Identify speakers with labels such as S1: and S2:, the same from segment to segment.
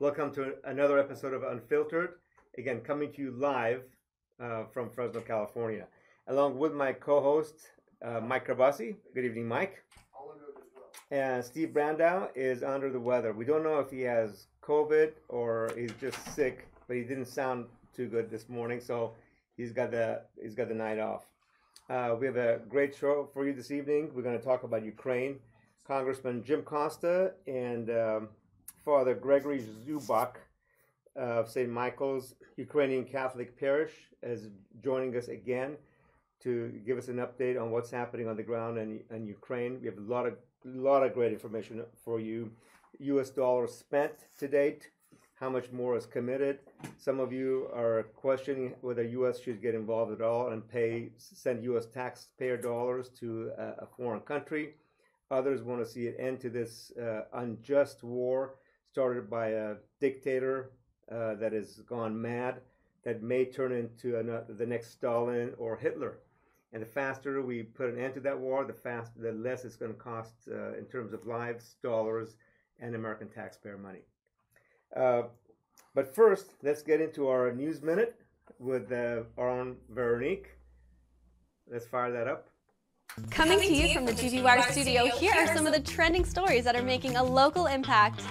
S1: Welcome to another episode of Unfiltered. Again, coming to you live uh, from Fresno, California, along with my co-host uh, Mike Karbassi. Good evening, Mike. And Steve Brandau is under the weather. We don't know if he has COVID or he's just sick, but he didn't sound too good this morning, so he's got the he's got the night off. Uh, we have a great show for you this evening. We're going to talk about Ukraine. Congressman Jim Costa and um, Father Gregory Zubak of St. Michael's Ukrainian Catholic Parish is joining us again to give us an update on what's happening on the ground in, in Ukraine. We have a lot of lot of great information for you. U.S. dollars spent to date, how much more is committed. Some of you are questioning whether U.S. should get involved at all and pay send U.S. taxpayer dollars to a, a foreign country. Others want to see an end to this uh, unjust war started by a dictator uh, that has gone mad that may turn into the next Stalin or Hitler. And the faster we put an end to that war, the faster, the less it's going to cost uh, in terms of lives, dollars, and American taxpayer money. Uh, but first, let's get into our news minute with uh, our own Veronique. Let's fire that up.
S2: Coming, Coming to you from the GV Wire studio, here are some of the trending stories that are making a local impact.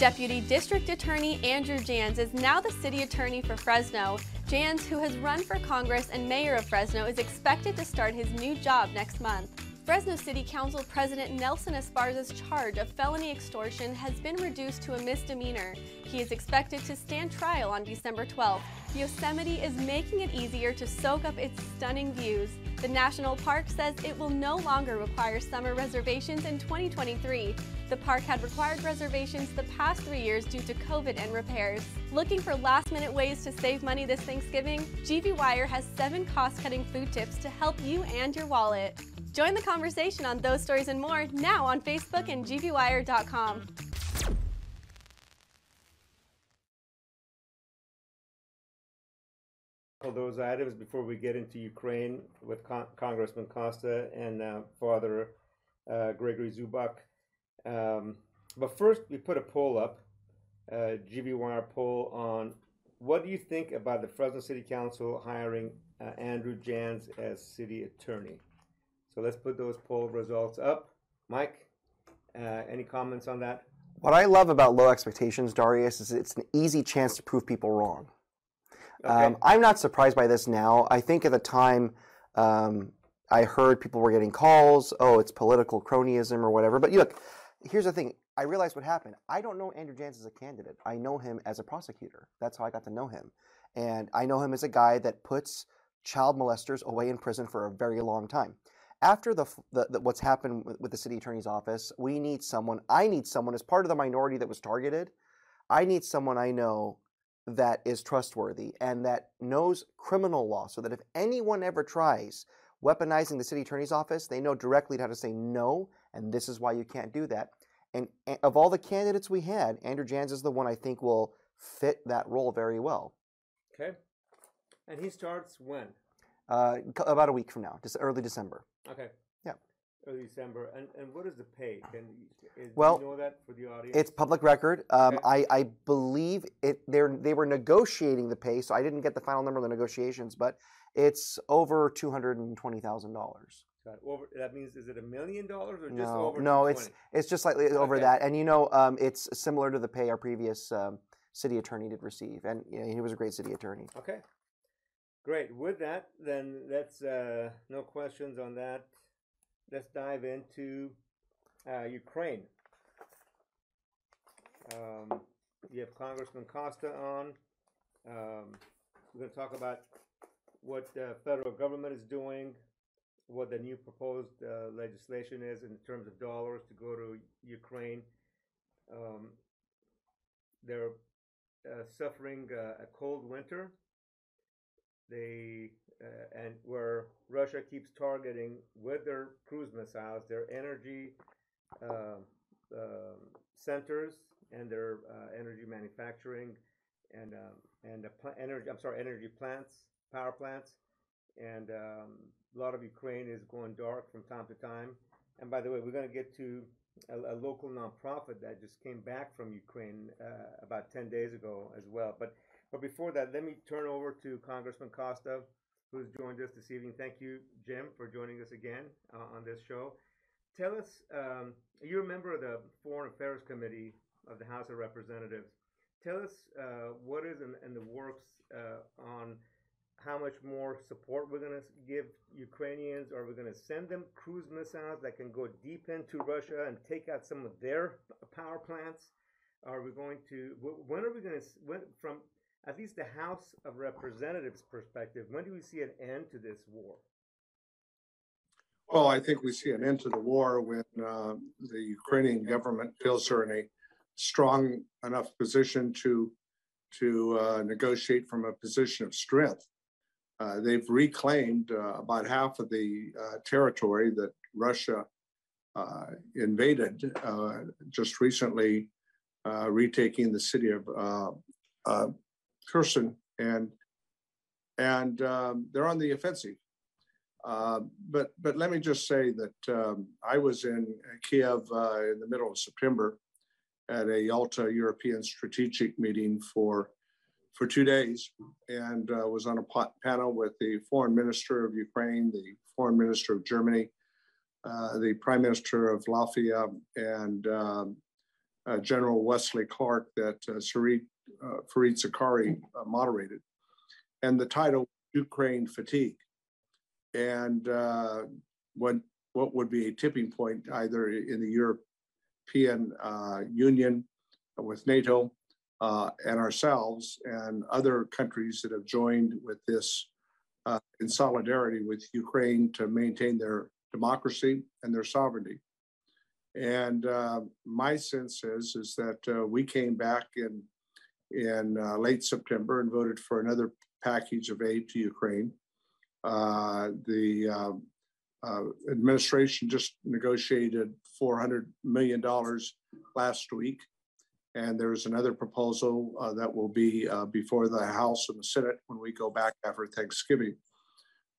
S2: Deputy District Attorney Andrew Janz is now the city attorney for Fresno. Janz, who has run for Congress and mayor of Fresno, is expected to start his new job next month. Fresno City Council President Nelson Esparza's charge of felony extortion has been reduced to a misdemeanor. He is expected to stand trial on December 12th. Yosemite is making it easier to soak up its stunning views. The national park says it will no longer require summer reservations in 2023. The park had required reservations the past three years due to COVID and repairs. Looking for last minute ways to save money this Thanksgiving? GV Wire has seven cost cutting food tips to help you and your wallet. Join the conversation on those stories and more now on Facebook and gvwire.com.
S1: Those items before we get into Ukraine with Con Congressman Costa and uh, Father uh, Gregory Zubak. Um, but first, we put a poll up, uh, GV Wire poll on what do you think about the Fresno City Council hiring uh, Andrew Janz as city attorney? So let's put those poll results up. Mike, uh, any comments on that?
S3: What I love about low expectations, Darius, is it's an easy chance to prove people wrong. Okay. Um, I'm not surprised by this now. I think at the time um, I heard people were getting calls, oh, it's political cronyism or whatever. But look, here's the thing. I realized what happened. I don't know Andrew Janz as a candidate. I know him as a prosecutor. That's how I got to know him. And I know him as a guy that puts child molesters away in prison for a very long time after the, the, the, what's happened with, with the city attorney's office, we need someone. I need someone as part of the minority that was targeted. I need someone I know that is trustworthy and that knows criminal law, so that if anyone ever tries weaponizing the city attorney's office, they know directly how to say no, and this is why you can't do that. And, and of all the candidates we had, Andrew Janz is the one I think will fit that role very well.
S1: Okay. And he starts when?
S3: Uh, about a week from now, just early December.
S1: Okay.
S3: Yeah.
S1: Early December. And and what is the pay? Can is,
S3: well,
S1: do you know that for the audience?
S3: It's public record. Um, okay. I I believe it. They they were negotiating the pay, so I didn't get the final number of the negotiations, but it's over two hundred and twenty thousand dollars.
S1: Over, that means is it a million dollars or just
S3: no,
S1: over?
S3: No, it's it's just slightly okay. over that. And you know, um, it's similar to the pay our previous um, city attorney did receive, and you know, he was a great city attorney.
S1: Okay. Great. With that, then let's uh, no questions on that. Let's dive into uh, Ukraine. Um, you have Congressman Costa on. Um, we're going to talk about what the federal government is doing, what the new proposed uh, legislation is in terms of dollars to go to Ukraine. Um, they're uh, suffering uh, a cold winter they uh, and where Russia keeps targeting with their cruise missiles their energy uh, uh, centers and their uh, energy manufacturing and um, and energy I'm sorry energy plants power plants and um, a lot of Ukraine is going dark from time to time And by the way, we're going to get to a, a, local nonprofit that just came back from Ukraine uh, about 10 days ago as well. But but before that, let me turn over to Congressman Costa, who's joined us this evening. Thank you, Jim, for joining us again uh, on this show. Tell us, um, you're a member of the Foreign Affairs Committee of the House of Representatives. Tell us uh, what is in, in the works uh, on how much more support we're going to give Ukrainians. Are we going to send them cruise missiles that can go deep into Russia and take out some of their power plants? Are we going to? When are we going to? From at least the House of Representatives perspective, when do we see an end to this war?
S4: Well, I think we see an end to the war when uh, the Ukrainian government feels they're in a strong enough position to to uh, negotiate from a position of strength. Uh, they've reclaimed uh, about half of the uh, territory that Russia uh, invaded just recently, retaking the city of Kherson, and and um, they're on the offensive. Uh, but but let me just say that um, I was in Kiev uh, in the middle of September at a Yalta European Strategic meeting for for two days, and uh, was on a panel with the Foreign Minister of Ukraine, the Foreign Minister of Germany, uh, the Prime Minister of Latvia, and um, uh, General Wesley Clark that uh, Sarit, Fareed Zakaria moderated, and the title Ukraine Fatigue and uh, what what would be a tipping point either in the European uh, Union with NATO uh, and ourselves and other countries that have joined with this uh, in solidarity with Ukraine to maintain their democracy and their sovereignty. And uh, my sense is is that uh, we came back in in late September and voted for another package of aid to Ukraine uh, the um, uh, administration just negotiated $400 million last week. And there's another proposal uh, that will be uh, before the House and the Senate when we go back after Thanksgiving.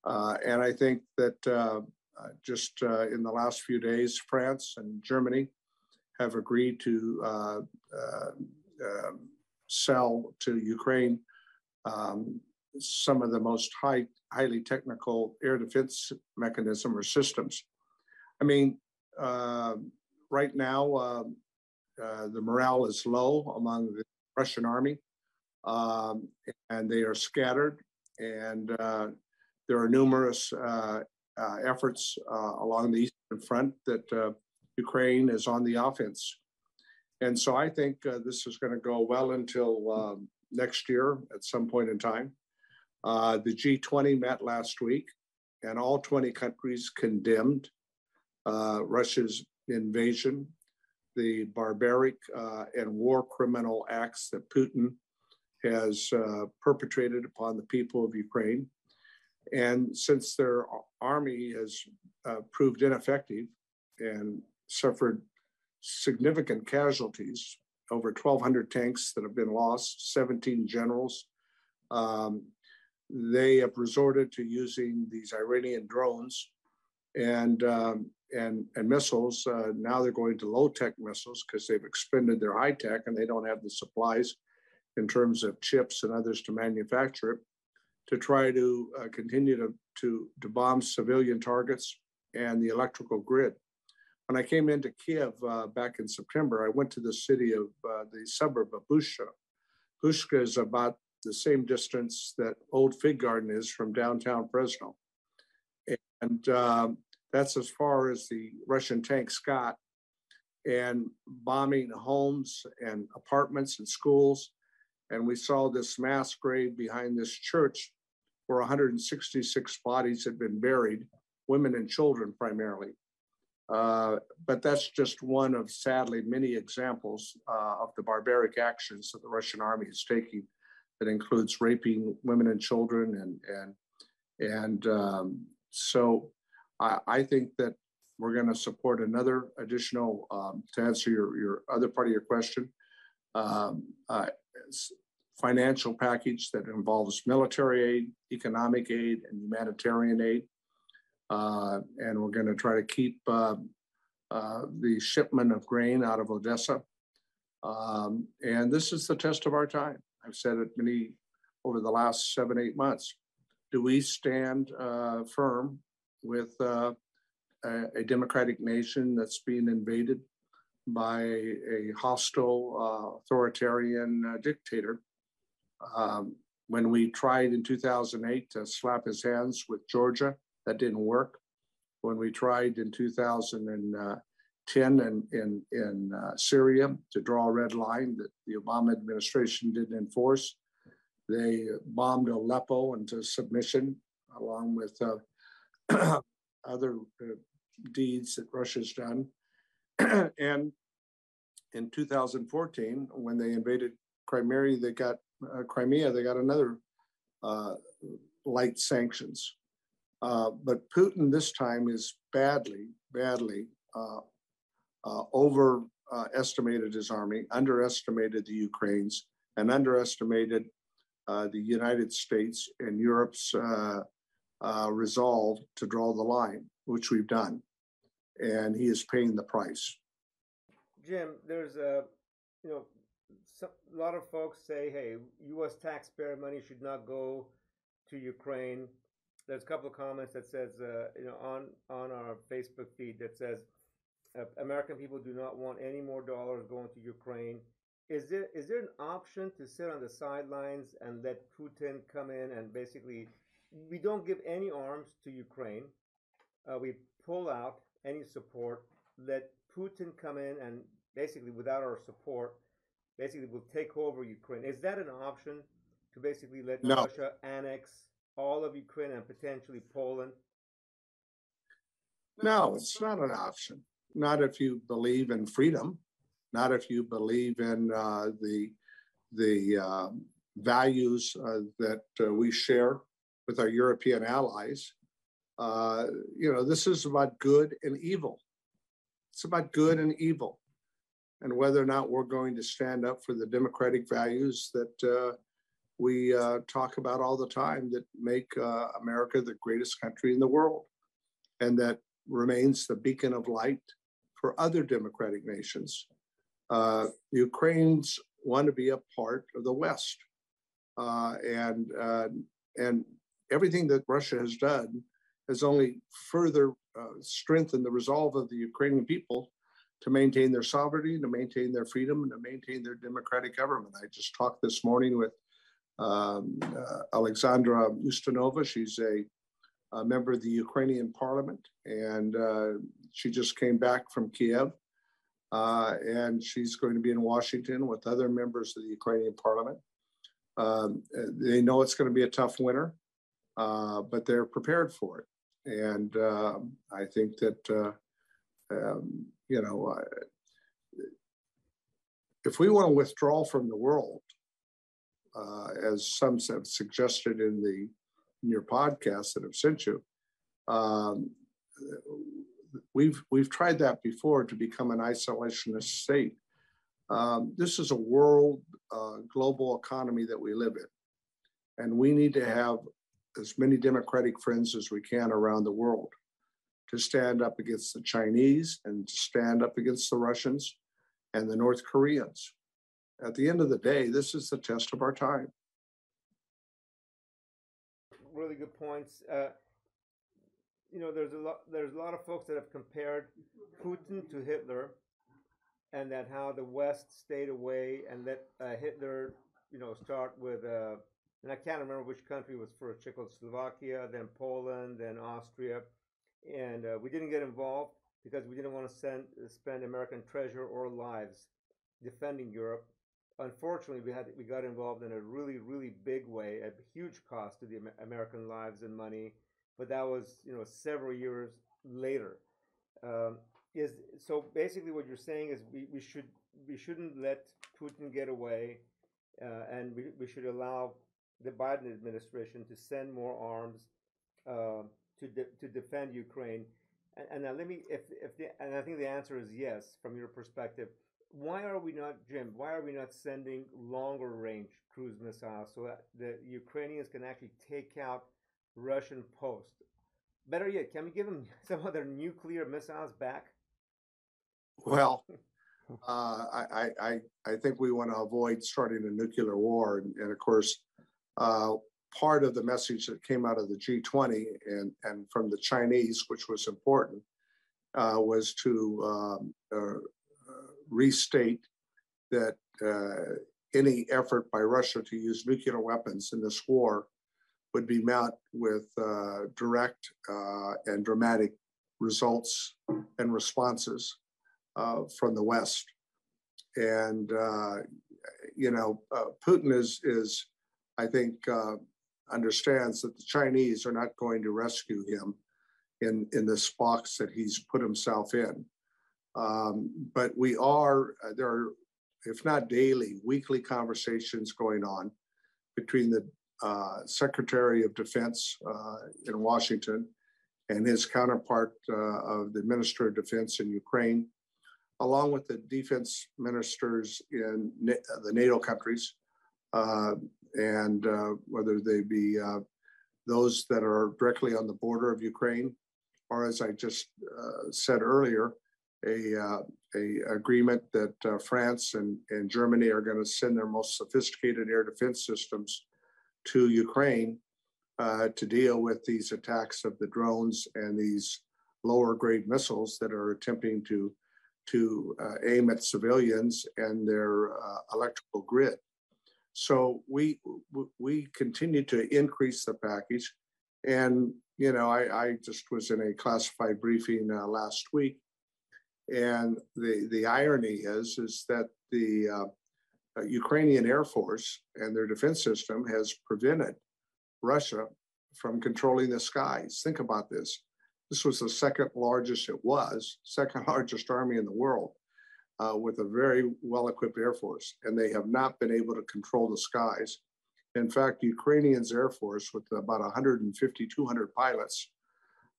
S4: Uh, and I think that uh, just in the last few days, France and Germany have agreed to um, sell to Ukraine um, some of the most high, highly technical air defense mechanism or systems. I mean, uh, right now, uh, uh, the morale is low among the Russian army, um, and they are scattered. And uh, there are numerous uh, uh, efforts along the eastern front that Ukraine is on the offense. And so I think this is going to go well until um, next year at some point in time. Uh, the G20 met last week, and all 20 countries condemned uh, Russia's invasion, the barbaric uh, and war criminal acts that Putin has uh, perpetrated upon the people of Ukraine. And since their army has uh, proved ineffective and suffered significant casualties, over 1,200 tanks that have been lost, 17 generals, um, they have resorted to using these Iranian drones and um, and and missiles. Uh, now they're going to low tech missiles because they've expended their high tech and they don't have the supplies in terms of chips and others to manufacture it to try to uh, continue to, to to bomb civilian targets and the electrical grid. When I came into Kiev uh, back in September, I went to the city of uh, the suburb of Bucha. Bucha is about the same distance that Old Fig Garden is from downtown Fresno. And um, that's as far as the Russian tanks got. And bombing homes and apartments and schools. And we saw this mass grave behind this church where 166 bodies had been buried, women and children primarily. Uh, but that's just one of sadly many examples uh, of the barbaric actions that the Russian army is taking that includes raping women and children and and and um, so I, I, think that we're going to support another additional um, to answer your your other part of your question um, uh, financial package that involves military aid economic aid and humanitarian aid and we're going to try to keep uh, uh, the shipment of grain out of Odessa. Um, and this is the test of our time. I've said it many over the last seven, eight months. Do we stand uh, firm with uh, a, a, democratic nation that's being invaded by a hostile, uh, authoritarian uh, dictator? Um, when we tried in 2008 to slap his hands with Georgia, that didn't work. When we tried in 2010 in, in, in uh, Syria to draw a red line that the Obama administration didn't enforce, they bombed Aleppo into submission along with uh, other uh, deeds that Russia's done. and in 2014, when they invaded Crimea, they got uh, Crimea, they got another uh, light sanctions. Uh, but Putin this time is badly, badly uh, uh, overestimated his army, underestimated the Ukrainians, and underestimated uh, the United States and Europe's resolve to draw the line, which we've done. And he is paying the price.
S1: Jim, there's a, you know, a lot of folks say, hey, U.S. taxpayer money should not go to Ukraine. There's a couple of comments that says, uh, you know, on on our Facebook feed that says, uh, American people do not want any more dollars going to Ukraine. Is there is there an option to sit on the sidelines and let Putin come in and basically, we don't give any arms to Ukraine. Uh, we pull out any support. Let Putin come in and basically, without our support, basically will take over Ukraine. Is that an option to basically let no. Russia annex all of Ukraine and potentially Poland?
S4: No, it's not an option. Not if you believe in freedom. Not if you believe in uh, the the uh, values uh, that uh, we share with our European allies. Uh, you know, this is about good and evil. It's about good and evil and whether or not we're going to stand up for the democratic values that uh, we uh, talk about all the time that make uh, America the greatest country in the world and that remains the beacon of light for other democratic nations. Uh, Ukrainians want to be a part of the West. Uh, and, uh, and everything that Russia has done has only further strengthened the resolve of the Ukrainian people to maintain their sovereignty, to maintain their freedom, and to maintain their democratic government. I just talked this morning with um, uh, Alexandra Ustinova. She's a, a, member of the Ukrainian parliament, and uh, she just came back from Kiev. Uh, and she's going to be in Washington with other members of the Ukrainian parliament. Um, they know it's going to be a tough winter, uh, but they're prepared for it. And um, I think that uh, um, you know, uh, if we want to withdraw from the world, uh, as some have suggested in the in your podcast that I've sent you, um, we've we've tried that before to become an isolationist state. Um, this is a world uh, global economy that we live in, and we need to have as many democratic friends as we can around the world to stand up against the Chinese and to stand up against the Russians and the North Koreans. At the end of the day, this is the test of our time.
S1: Really good points. Uh, you know, there's a lot. There's a lot of folks that have compared Putin to Hitler, and that how the West stayed away and let uh, Hitler, you know, start with. Uh, and I can't remember which country was first: Czechoslovakia, then Poland, then Austria and uh, we didn't get involved because we didn't want to send spend American treasure or lives defending Europe. Unfortunately, we had we got involved in a really really big way at huge cost to the American lives and money, but that was you know several years later. Um, is so basically what you're saying is we, we should we shouldn't let Putin get away, uh, and we, we should allow the Biden administration to send more arms. Uh, to de- to defend Ukraine? And, and let me, if if the, and I think the answer is yes from your perspective. Why are we not, Jim? Why are we not sending longer range cruise missiles so that the Ukrainians can actually take out Russian posts? Better yet, can we give them some of their nuclear missiles back?
S4: Well, uh, I, I, I think we want to avoid starting a nuclear war. And, and of course, uh, part of the message that came out of the G20 and, and from the Chinese, which was important, uh, was to um, uh, restate that uh, any effort by Russia to use nuclear weapons in this war would be met with uh, direct uh, and dramatic results and responses uh, from the West. And uh, you know, uh, Putin is is I think understands that the Chinese are not going to rescue him in in this box that he's put himself in. Um, but we are there are if not daily, weekly conversations going on between the uh, Secretary of Defense uh, in Washington and his counterpart uh, of the Minister of Defense in Ukraine, along with the defense ministers in the NATO countries, uh, and uh, whether they be uh, those that are directly on the border of Ukraine, or as I just said earlier, a, uh, a agreement that uh, France and, and Germany are going to send their most sophisticated air defense systems to Ukraine uh, to deal with these attacks of the drones and these lower grade missiles that are attempting to to uh, aim at civilians and their uh, electrical grid. So we we continue to increase the package, and you know I, I just was in a classified briefing uh, last week and the, the irony is, is that the uh, uh, Ukrainian Air Force and their defense system has prevented Russia from controlling the skies. Think about this. This was the second largest, it was, second largest army in the world uh, with a very well equipped Air Force. And they have not been able to control the skies. In fact, Ukrainians Air Force, with about 150, 200 pilots,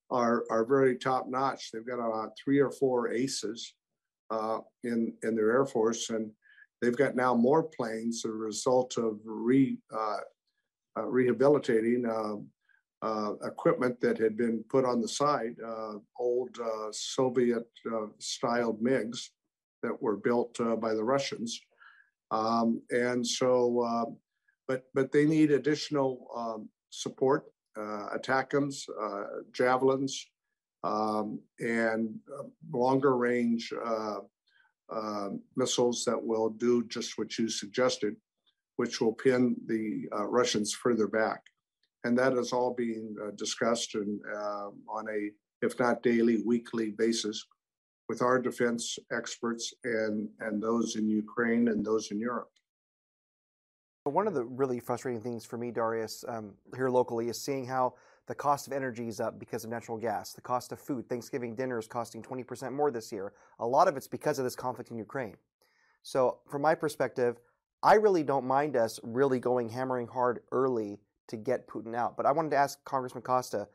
S4: are are very top notch. They've got about three or four aces uh, in in their air force, and they've got now more planes as a result of re uh, uh, rehabilitating um, uh, equipment that had been put on the side, uh, old uh, Soviet styled MiGs that were built by the Russians, um, and so. but but they need additional um, support uh, ATACMS, uh, javelins, um, and uh, longer range missiles that will do just what you suggested, which will pin the Russians further back. And that is all being discussed on a, if not daily, weekly basis with our defense experts and, and those in Ukraine and those in Europe.
S3: One of the really frustrating things for me, Darius, um, here locally, is seeing how the cost of energy is up because of natural gas. The cost of food, Thanksgiving dinner is costing 20% more this year. A lot of it's because of this conflict in Ukraine. So, from my perspective, I really don't mind us really going hammering hard early to get Putin out. But I wanted to ask Congressman Costa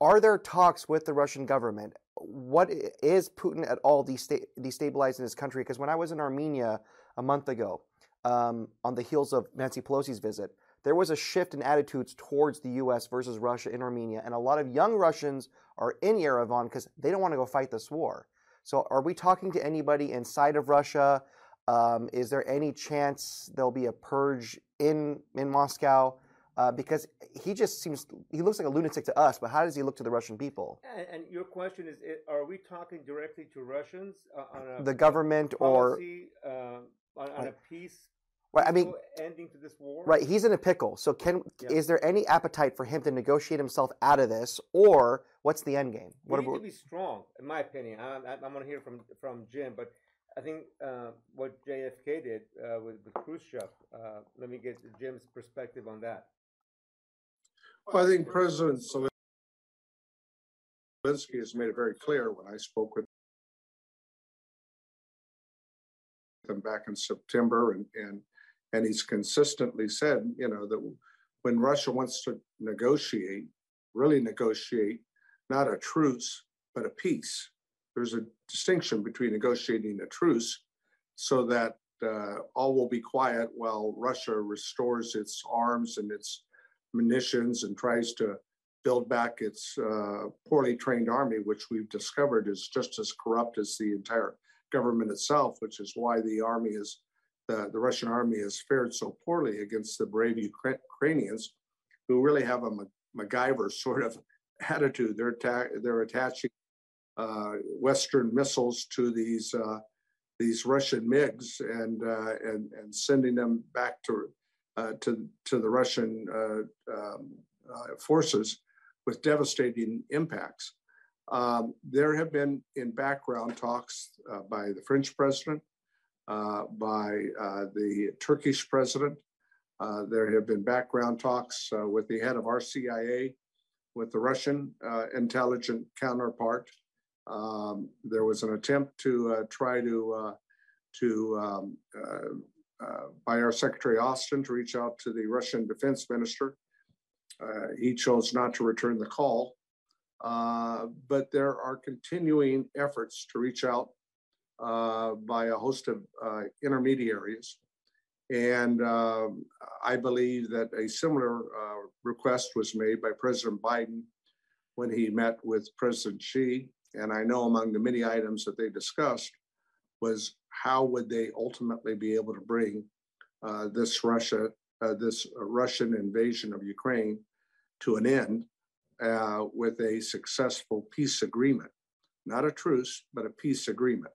S3: are there talks with the Russian government? What is Putin at all destabilizing his country? Because when I was in Armenia a month ago, um, on the heels of Nancy Pelosi's visit, there was a shift in attitudes towards the U.S. versus Russia in Armenia, and a lot of young Russians are in Yerevan because they don't want to go fight this war. So, are we talking to anybody inside of Russia? Um, is there any chance there'll be a purge in in Moscow? Uh, because he just seems he looks like a lunatic to us, but how does he look to the Russian people?
S1: And, and your question is: Are we talking directly to Russians uh, on
S3: the government
S1: policy, or uh, on, on a peace
S3: Right. I mean,
S1: ending to this war.
S3: Right. He's in a pickle. So, can yeah. is there any appetite for him to negotiate himself out of this, or what's the end game?
S1: What we need to be strong, in my opinion. I, I, am going to hear from from Jim, but I think uh, what JFK did uh, with, with Khrushchev. Uh, let me get Jim's perspective on that.
S4: Well, I think President Zelensky has made it very clear when I spoke with him back in September and and and he's consistently said, you know, that when Russia wants to negotiate, really negotiate, not a truce, but a peace. There's a distinction between negotiating a truce so that uh, all will be quiet while Russia restores its arms and its munitions and tries to build back its uh, poorly trained army, which we've discovered is just as corrupt as the entire government itself, which is why the army is the, the Russian army has fared so poorly against the brave Ukrainians, who really have a MacGyver sort of attitude. They're atta- they're attaching uh, Western missiles to these uh, these Russian MiGs and uh, and and sending them back to uh, to to the Russian uh, um, uh, forces with devastating impacts. Um, there have been in background talks by the French president, by the Turkish president. there have been background talks with the head of our CIA, with the Russian intelligence counterpart, um, there was an attempt to uh, try to uh, to um, uh, uh, by our Secretary Austin to reach out to the Russian Defense Minister. Uh, he chose not to return the call, but there are continuing efforts to reach out by a host of intermediaries. And um, I believe that a similar request was made by President Biden when he met with President Xi and I know among the many items that they discussed was how would they ultimately be able to bring uh, this Russia, uh, this Russian invasion of Ukraine to an end uh, with a successful peace agreement, not a truce, but a peace agreement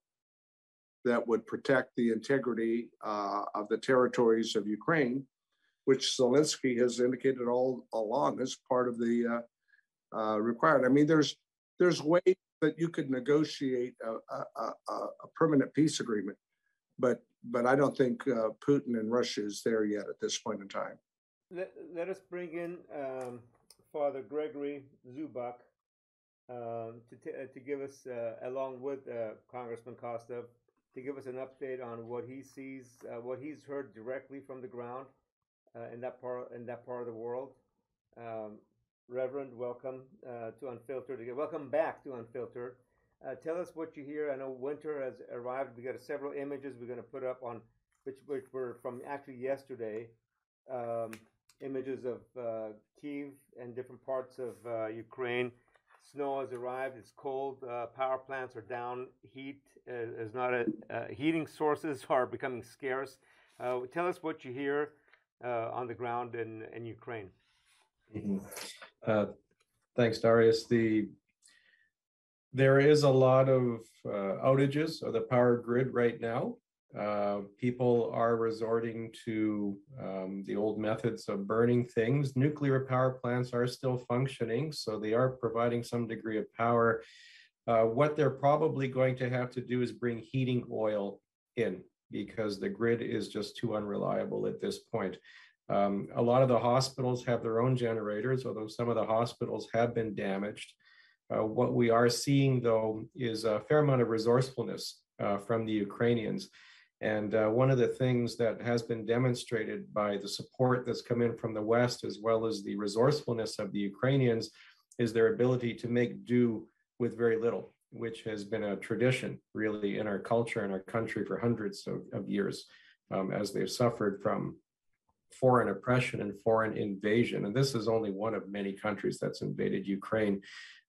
S4: that would protect the integrity uh, of the territories of Ukraine, which Zelensky has indicated all along as part of the uh, uh, required. I mean, there's there's ways that you could negotiate a, a, a, a permanent peace agreement, but but I don't think uh, Putin and Russia is there yet at this point in time.
S1: Let, let us bring in um, Father Gregory Zubak um, to, t- uh, to give us, uh, along with uh, Congressman Costa, to give us an update on what he sees, uh, what he's heard directly from the ground uh, in that part in that part of the world. Um, Reverend, welcome uh, to Unfiltered again. Welcome back to Unfiltered. Tell us what you hear. I know winter has arrived. We got several images we're going to put up on, which, which were from actually yesterday. Um, images of uh, Kiev and different parts of uh, Ukraine. Snow has arrived. It's cold. Uh, power plants are down. Heat is not a uh, heating sources are becoming scarce. tell us what you hear on the ground in in Ukraine.
S5: Mm-hmm. Uh, thanks, Darius. The there is a lot of uh, outages of the power grid right now. Uh, people are resorting to um, the old methods of burning things. Nuclear power plants are still functioning, so they are providing some degree of power. Uh, what they're probably going to have to do is bring heating oil in because the grid is just too unreliable at this point. Um, a lot of the hospitals have their own generators, although some of the hospitals have been damaged. Uh, what we are seeing, though, is a fair amount of resourcefulness uh, from the Ukrainians. And uh, one of the things that has been demonstrated by the support that's come in from the West, as well as the resourcefulness of the Ukrainians, is their ability to make do with very little, which has been a tradition, really, in our culture and our country for hundreds of, of years, um, as they've suffered from foreign oppression and foreign invasion. And this is only one of many countries that's invaded Ukraine.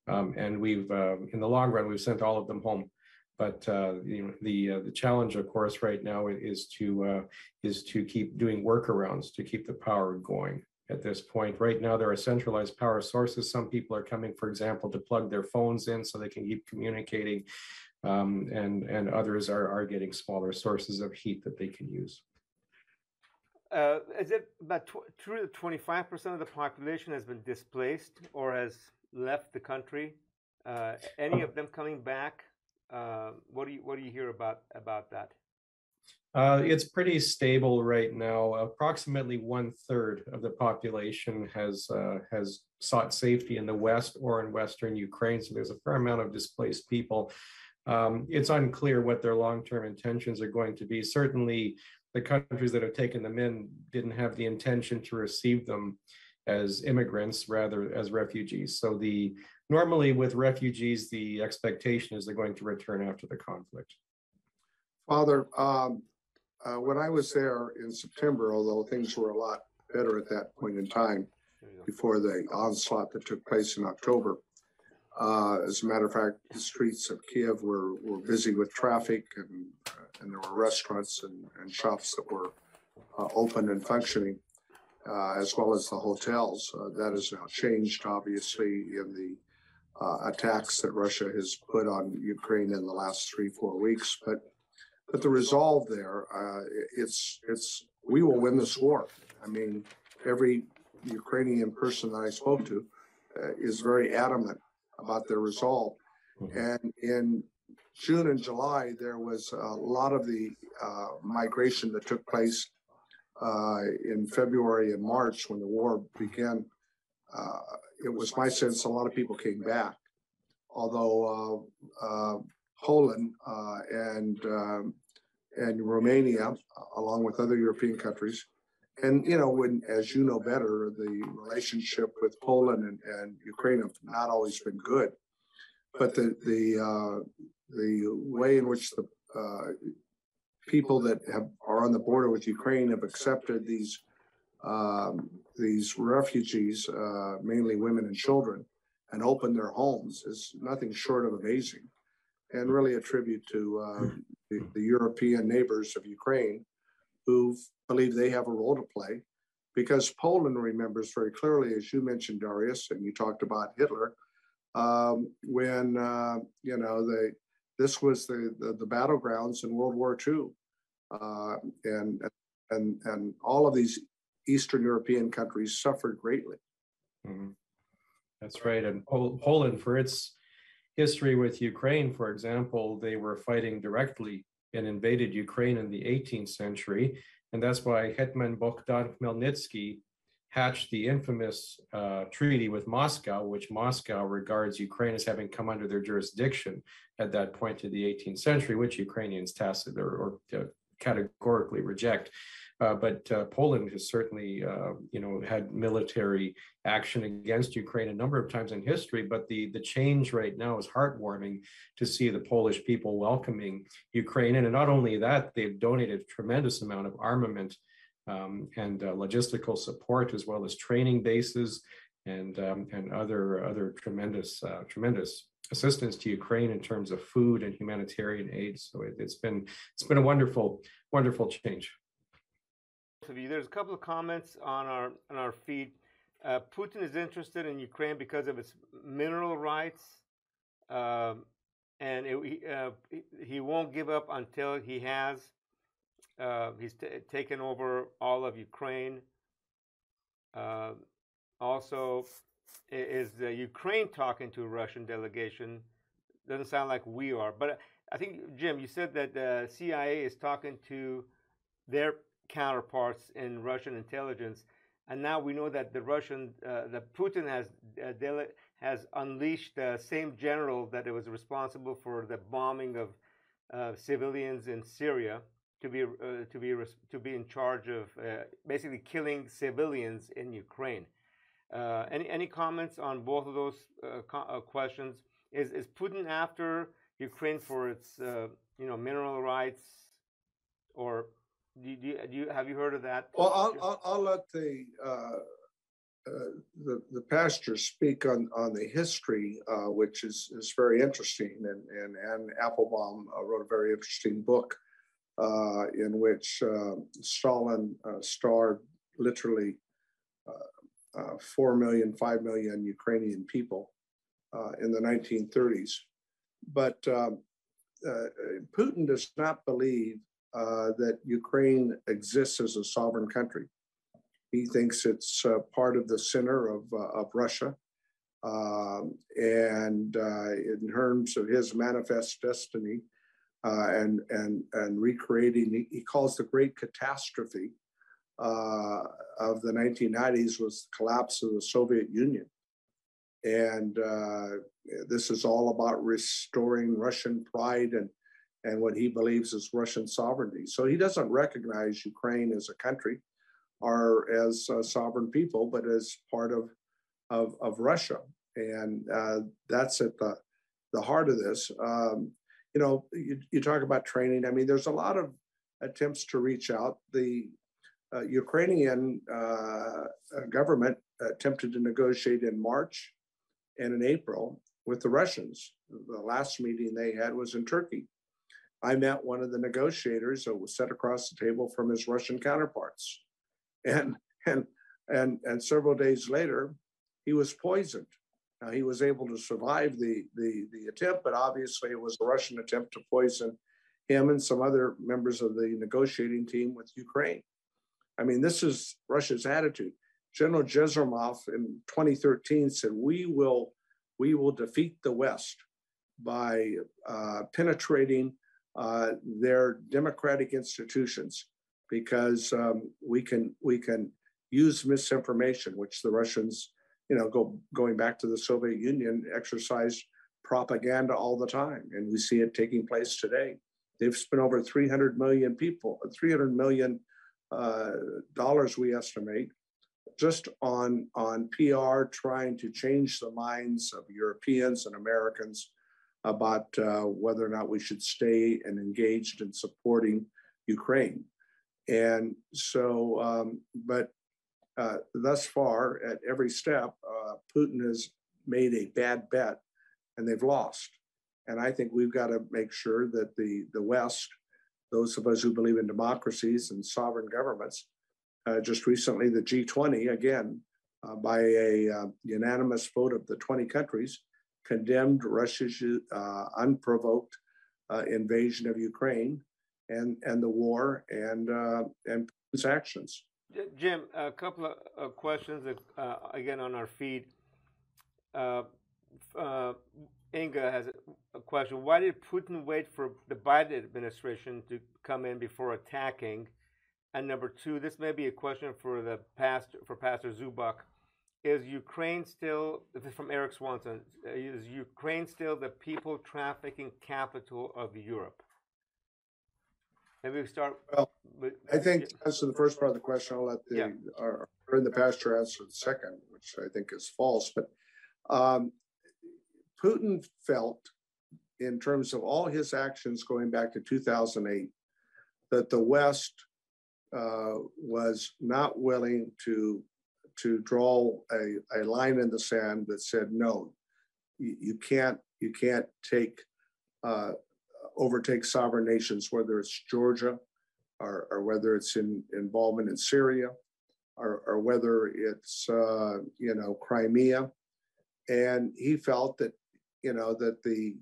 S5: Um, and we've, uh, in the long run, we've sent all of them home. But uh, you know, the uh, the challenge, of course, right now is to uh, is to keep doing workarounds to keep the power going. At this point, right now, there are centralized power sources. Some people are coming, for example, to plug their phones in so they can keep communicating, um, and and others are are getting smaller sources of heat that they can use.
S1: Uh, is it about true that 25% of the population has been displaced or has left the country? Uh, any of them coming back? Uh, what do you what do you hear about about that?
S5: Uh, it's pretty stable right now. Approximately one third of the population has uh, has sought safety in the west or in western Ukraine. So there's a fair amount of displaced people. Um, it's unclear what their long term intentions are going to be. Certainly, the countries that have taken them in didn't have the intention to receive them as immigrants rather as refugees. So the normally with refugees, the expectation is they're going to return after the conflict.
S4: Father, um, uh, when I was there in September, although things were a lot better at that point in time before the onslaught that took place in October, Uh, as a matter of fact, the streets of Kiev were, were busy with traffic and, uh, and there were restaurants and, and shops that were uh, open and functioning, uh, as well as the hotels. Uh, that has now changed, obviously, in the uh, attacks that Russia has put on Ukraine in the last three, four weeks. But but the resolve there, uh, it's it's we will win this war. I mean, every Ukrainian person that I spoke to uh, is very adamant about their resolve. Mm-hmm. And in June and July, there was a lot of the uh, migration that took place uh, in February and March when the war began. Uh, it was my sense a lot of people came back, although uh, uh, Poland uh, and um, and Romania, along with other European countries, and you know, when as you know better, the relationship with Poland and, and Ukraine have not always been good, but the the uh, the way in which the people that have are on the border with Ukraine have accepted these um, these refugees, uh, mainly women and children, and open their homes is nothing short of amazing, and really a tribute to uh, the, the European neighbors of Ukraine who believe they have a role to play because Poland remembers very clearly, as you mentioned, Darius, and you talked about Hitler, um, when uh, you know they this was the, the, the battlegrounds in World War II, uh, and and and all of these Eastern European countries suffered greatly. Mm-hmm.
S5: That's right, and Poland, for its history with Ukraine, for example, they were fighting directly and invaded Ukraine in the 18th century. And that's why Hetman Bogdan Khmelnytsky hatched the infamous uh, treaty with Moscow, which Moscow regards Ukraine as having come under their jurisdiction at that point in the 18th century, which Ukrainians tacit or, or uh, categorically reject. Uh, but uh, Poland has certainly, uh, you know, had military action against Ukraine a number of times in history. But the the change right now is heartwarming to see the Polish people welcoming Ukraine, and not only that, they've donated a tremendous amount of armament um, and uh, logistical support, as well as training bases and um, and other other tremendous uh, tremendous assistance to Ukraine in terms of food and humanitarian aid. So it, has been it's been a wonderful wonderful change
S1: of you. There's a couple of comments on our on our feed. Uh, Putin is interested in Ukraine because of its mineral rights, um, and it, uh, he won't give up until he has. Uh, he's t- taken over all of Ukraine. Uh, also, is the Ukraine talking to a Russian delegation? Doesn't sound like we are, but I think Jim, you said that the CIA is talking to their counterparts in Russian intelligence. And now we know that the Russian, uh, that Putin has uh, has unleashed the same general that was responsible for the bombing of uh, civilians in Syria to be uh, to be to be in charge of uh, basically killing civilians in Ukraine. Uh, any any comments on both of those co- questions? Is is Putin after Ukraine for its you know mineral rights, or do you, do you, have you heard of that?
S4: Well, I'll, I'll, I'll let the, uh, uh, the the pastor speak on on the history, uh, which is is very interesting, and and Anne Applebaum uh, wrote a very interesting book uh, in which uh, Stalin starved literally four million, five million Ukrainian people in the 1930s, but um, Putin does not believe uh, that Ukraine exists as a sovereign country. He thinks it's uh, part of the center of, uh, of Russia. Um, and uh, in terms of his manifest destiny and, and, and recreating, he calls the great catastrophe of the 1990s was the collapse of the Soviet Union. And this is all about restoring Russian pride and and what he believes is Russian sovereignty. So he doesn't recognize Ukraine as a country or as a sovereign people, but as part of of, of Russia, and uh, that's at the the heart of this. Um, you know, you, you, talk about training. I mean, there's a lot of attempts to reach out. The uh, Ukrainian uh, government attempted to negotiate in March and in April, with the Russians. The last meeting they had was in Turkey. I met one of the negotiators that was set across the table from his Russian counterparts. And and and and several days later, he was poisoned. Now, he was able to survive the, the, the attempt, but obviously it was a Russian attempt to poison him and some other members of the negotiating team with Ukraine. I mean, this is Russia's attitude. General Gerasimov in 2013 said, "We will, we will defeat the West by uh, penetrating uh, their democratic institutions, because um, we can we can use misinformation, which the Russians, you know, go going back to the Soviet Union, exercised propaganda all the time, and we see it taking place today. They've spent over 300 million people, 300 million uh, dollars, we estimate, just on on PR, trying to change the minds of Europeans and Americans about uh, whether or not we should stay and engaged in supporting Ukraine. And so, um, but uh, thus far, at every step, uh, Putin has made a bad bet and they've lost. And I think we've got to make sure that the, the West, those of us who believe in democracies and sovereign governments, uh, just recently the G20, again, uh, by a uh, unanimous vote of the 20 countries, condemned Russia's uh, unprovoked uh, invasion of Ukraine and, and the war and, uh, and Putin's actions.
S1: Jim, a couple of questions uh, again on our feed. Inga has a question. Why did Putin wait for the Biden administration to come in before attacking? And number two, this may be a question for the pastor for Pastor Zubak. Is Ukraine still this is from Eric Swanson? Is Ukraine still the people trafficking capital of Europe? Maybe we start.
S4: Well, with, I think as to the first part of the question, I'll let the yeah. our, in the pastor answer the second, which I think is false. But um, Putin felt, in terms of all his actions going back to 2008, that the West uh, was not willing to to draw a, a line in the sand that said no, you, you can't you can't take uh, overtake sovereign nations, whether it's Georgia or, or whether it's in involvement in Syria or, or whether it's uh, you know Crimea, and he felt that you know, that the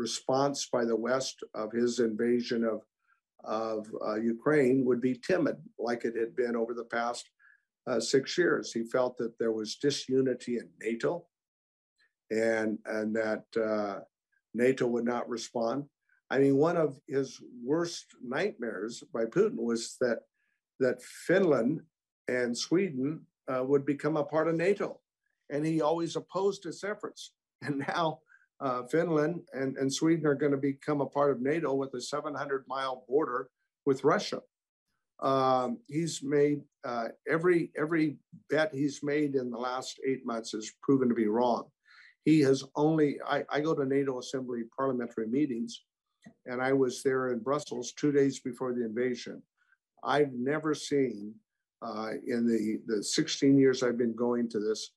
S4: response by the West of his invasion of, of uh, Ukraine would be timid, like it had been over the past uh, six years. He felt that there was disunity in NATO and, and that uh, NATO would not respond. I mean, one of his worst nightmares by Putin was that, that Finland and Sweden uh, would become a part of NATO. And he always opposed its efforts. And now uh, Finland and, and Sweden are going to become a part of NATO with a 700 mile border with Russia. Um, he's made uh, every every bet he's made in the last eight months has proven to be wrong. He has only I, I go to NATO Assembly parliamentary meetings, and I was there in Brussels two days before the invasion. I've never seen uh, in the the 16 years I've been going to this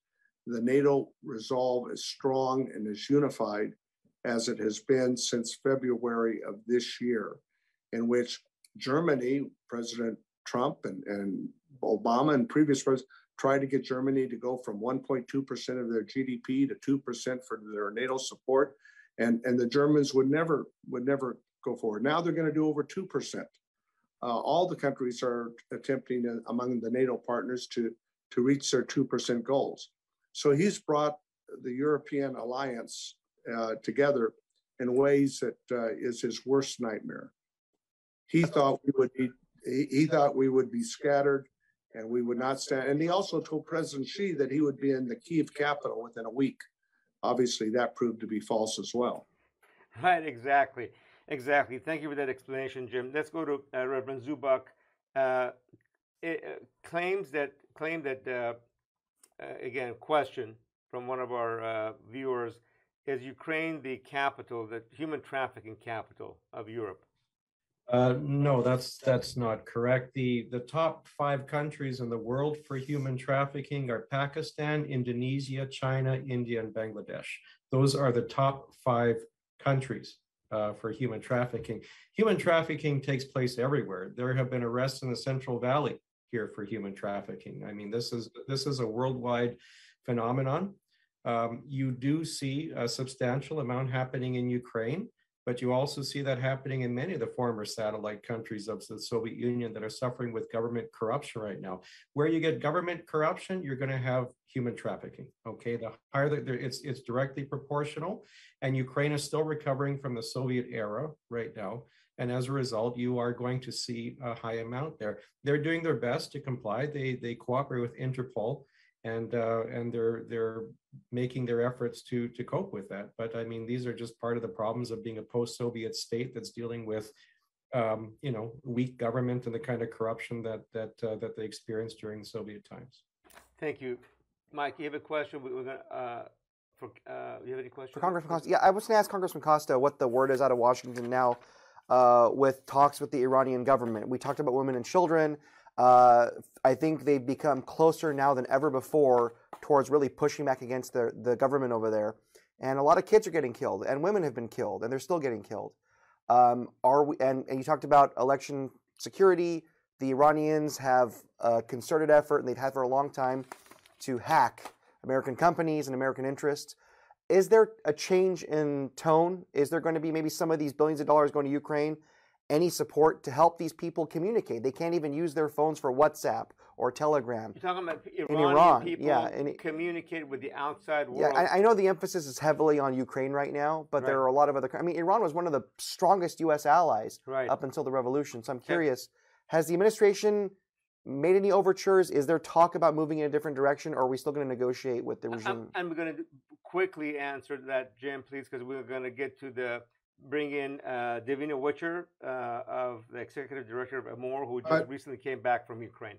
S4: the NATO resolve is strong and is unified as it has been since February of this year, in which Germany, President Trump and, and Obama and previous presidents tried to get Germany to go from 1.2% of their GDP to 2% for their NATO support. And, and the Germans would never would never go forward. Now they're going to do over 2%. Uh, all the countries are attempting uh, among the NATO partners to, to reach their 2% goals. So he's brought the European alliance uh, together in ways that uh, is his worst nightmare. He thought we would be he, he, thought we would be scattered and we would not stand. And he also told President Xi that he would be in the Kiev capital within a week. Obviously, that proved to be false as well.
S1: Right, exactly. Exactly. Thank you for that explanation, Jim. Let's go to uh, Reverend Zubak. Uh, it, uh, claims that claim that uh, uh, again, question from one of our uh, viewers Is Ukraine the capital, the human trafficking capital of Europe?
S5: Uh, no, that's that's not correct. The the top five countries in the world for human trafficking are Pakistan, Indonesia, China, India, and Bangladesh. those are the top five countries uh, for human trafficking. Human trafficking takes place everywhere. There have been arrests in the Central Valley here for human trafficking. I mean, this is this is a worldwide phenomenon. Um, you do see a substantial amount happening in Ukraine, but you also see that happening in many of the former satellite countries of the Soviet Union that are suffering with government corruption right now. Where you get government corruption, you're going to have human trafficking. Okay, the higher the, it's it's directly proportional, and Ukraine is still recovering from the Soviet era right now. And as a result, you are going to see a high amount there. They're doing their best to comply. They they cooperate with Interpol and uh, and they're they're making their efforts to to cope with that. But I mean, these are just part of the problems of being a post-Soviet state that's dealing with, um, you know, weak government and the kind of corruption that that uh, that they experienced during Soviet times.
S1: Thank you, Mike. You have a question? We're gonna. Uh, for, uh, you have any questions?
S3: For Congressman Costa, yeah, I was going to ask Congressman Costa what the word is out of Washington now uh, with talks with the Iranian government. We talked about women and children. Uh, I think they've become closer now than ever before towards really pushing back against the, the government over there. And a lot of kids are getting killed, and women have been killed, and they're still getting killed. Um, are we? And, and you talked about election security. The Iranians have a concerted effort, and they've had for a long time, to hack American companies and American interests. Is there a change in tone? Is there going to be maybe some of these billions of dollars going to Ukraine any support to help these people communicate. They can't even use their phones for WhatsApp or Telegram.
S1: You're talking about Iranian in Iran, people yeah, and communicate with the outside world.
S3: Yeah, I, I, know the emphasis is heavily on Ukraine right now, but right. there are a lot of other. I mean, Iran was one of the strongest U.S. allies right. up until the revolution. So I'm curious, has the administration made any overtures? Is there talk about moving in a different direction, or are we still going to negotiate with the regime?
S1: I'm, I'm going to quickly answer that, Jim, please, because we're going to get to the bring in uh, Davina Witcher, uh, of the executive director of Amor, who just uh, recently came back from Ukraine.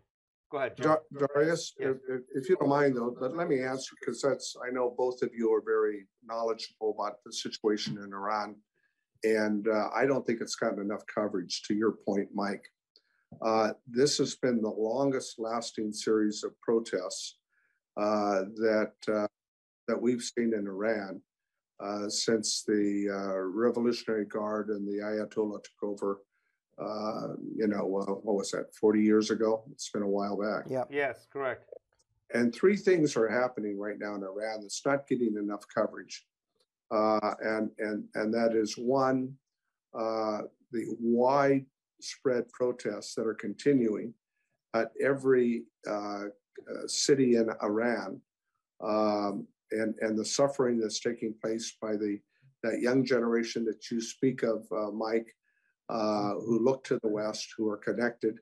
S1: Go ahead,
S4: John. Darius, yes. if, if, you don't mind, though, but let me answer because that's I know both of you are very knowledgeable about the situation in Iran, and uh, I don't think it's gotten enough coverage. To your point, Mike, uh, this has been the longest-lasting series of protests uh, that that we've seen in Iran uh, since the uh, Revolutionary Guard and the Ayatollah took over. Uh, you know, what was that? Forty years ago. It's been a while back.
S3: Yeah.
S1: Yes, correct.
S4: And three things are happening right now in Iran that's not getting enough coverage, uh, and and and that is one, uh, the widespread protests that are continuing at every city in Iran. Um, and, and the suffering that's taking place by the that young generation that you speak of, uh, Mike, uh, who look to the West, who are connected,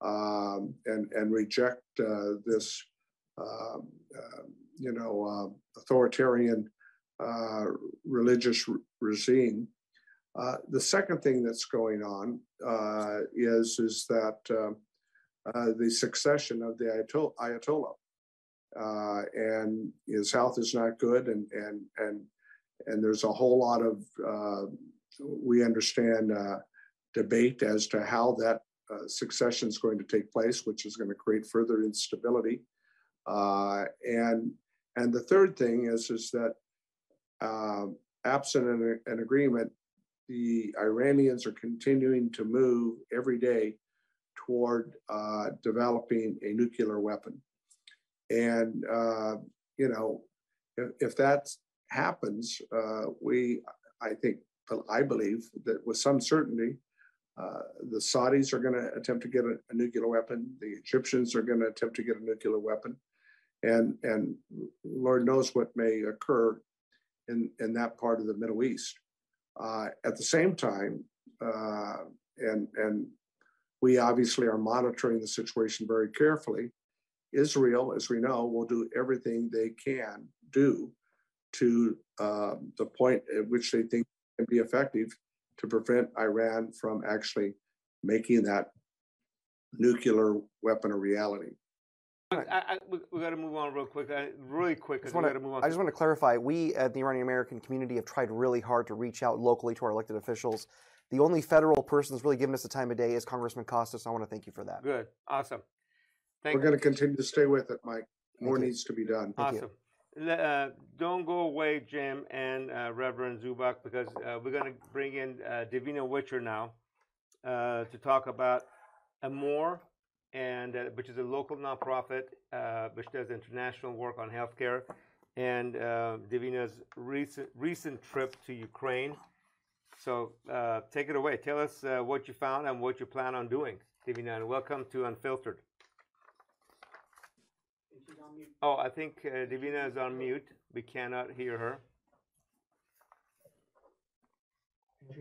S4: um, and and reject uh, this, um, uh, you know, uh, authoritarian uh, religious re- regime. the second thing that's going on is is that the succession of the Ayatollah uh, and his health is not good, and and and and there's a whole lot of uh, we understand uh, debate as to how that uh, succession is going to take place, which is going to create further instability. Uh, and and the third thing is is that uh, absent an, an agreement, the Iranians are continuing to move every day toward developing a nuclear weapon. And, uh, you know, if, if that happens, uh, we, I think, I believe that with some certainty, uh, the Saudis are going to attempt to get a, a, nuclear weapon. The Egyptians are going to attempt to get a nuclear weapon, and and Lord knows what may occur in in that part of the Middle East. Uh, at the same time, uh, and and we obviously are monitoring the situation very carefully. Israel, as we know, will do everything they can do to uh, the point at which they think can be effective to prevent Iran from actually making that nuclear weapon a reality.
S1: I, I, we, we got to move on real quick, uh, really quick.
S3: I just, wanna, I just want to clarify. We at the Iranian American community have tried really hard to reach out locally to our elected officials. The only federal person that's really given us the time of day is Congressman Costas. I want to thank you for that.
S1: Good, awesome.
S4: Thank We're going to continue to stay with it, Mike. More needs to be done.
S1: Thank awesome. uh, don't go away, Jim and uh, Reverend Zubak, because uh, we're going to bring in uh, Davina Witcher now uh, to talk about Amor, and uh, which is a local nonprofit which does international work on healthcare, and Davina's recent recent trip to Ukraine. So take it away. Tell us what you found and what you plan on doing, Davina, and welcome to Unfiltered. Oh, I think uh, Divina is on mute. We cannot hear her.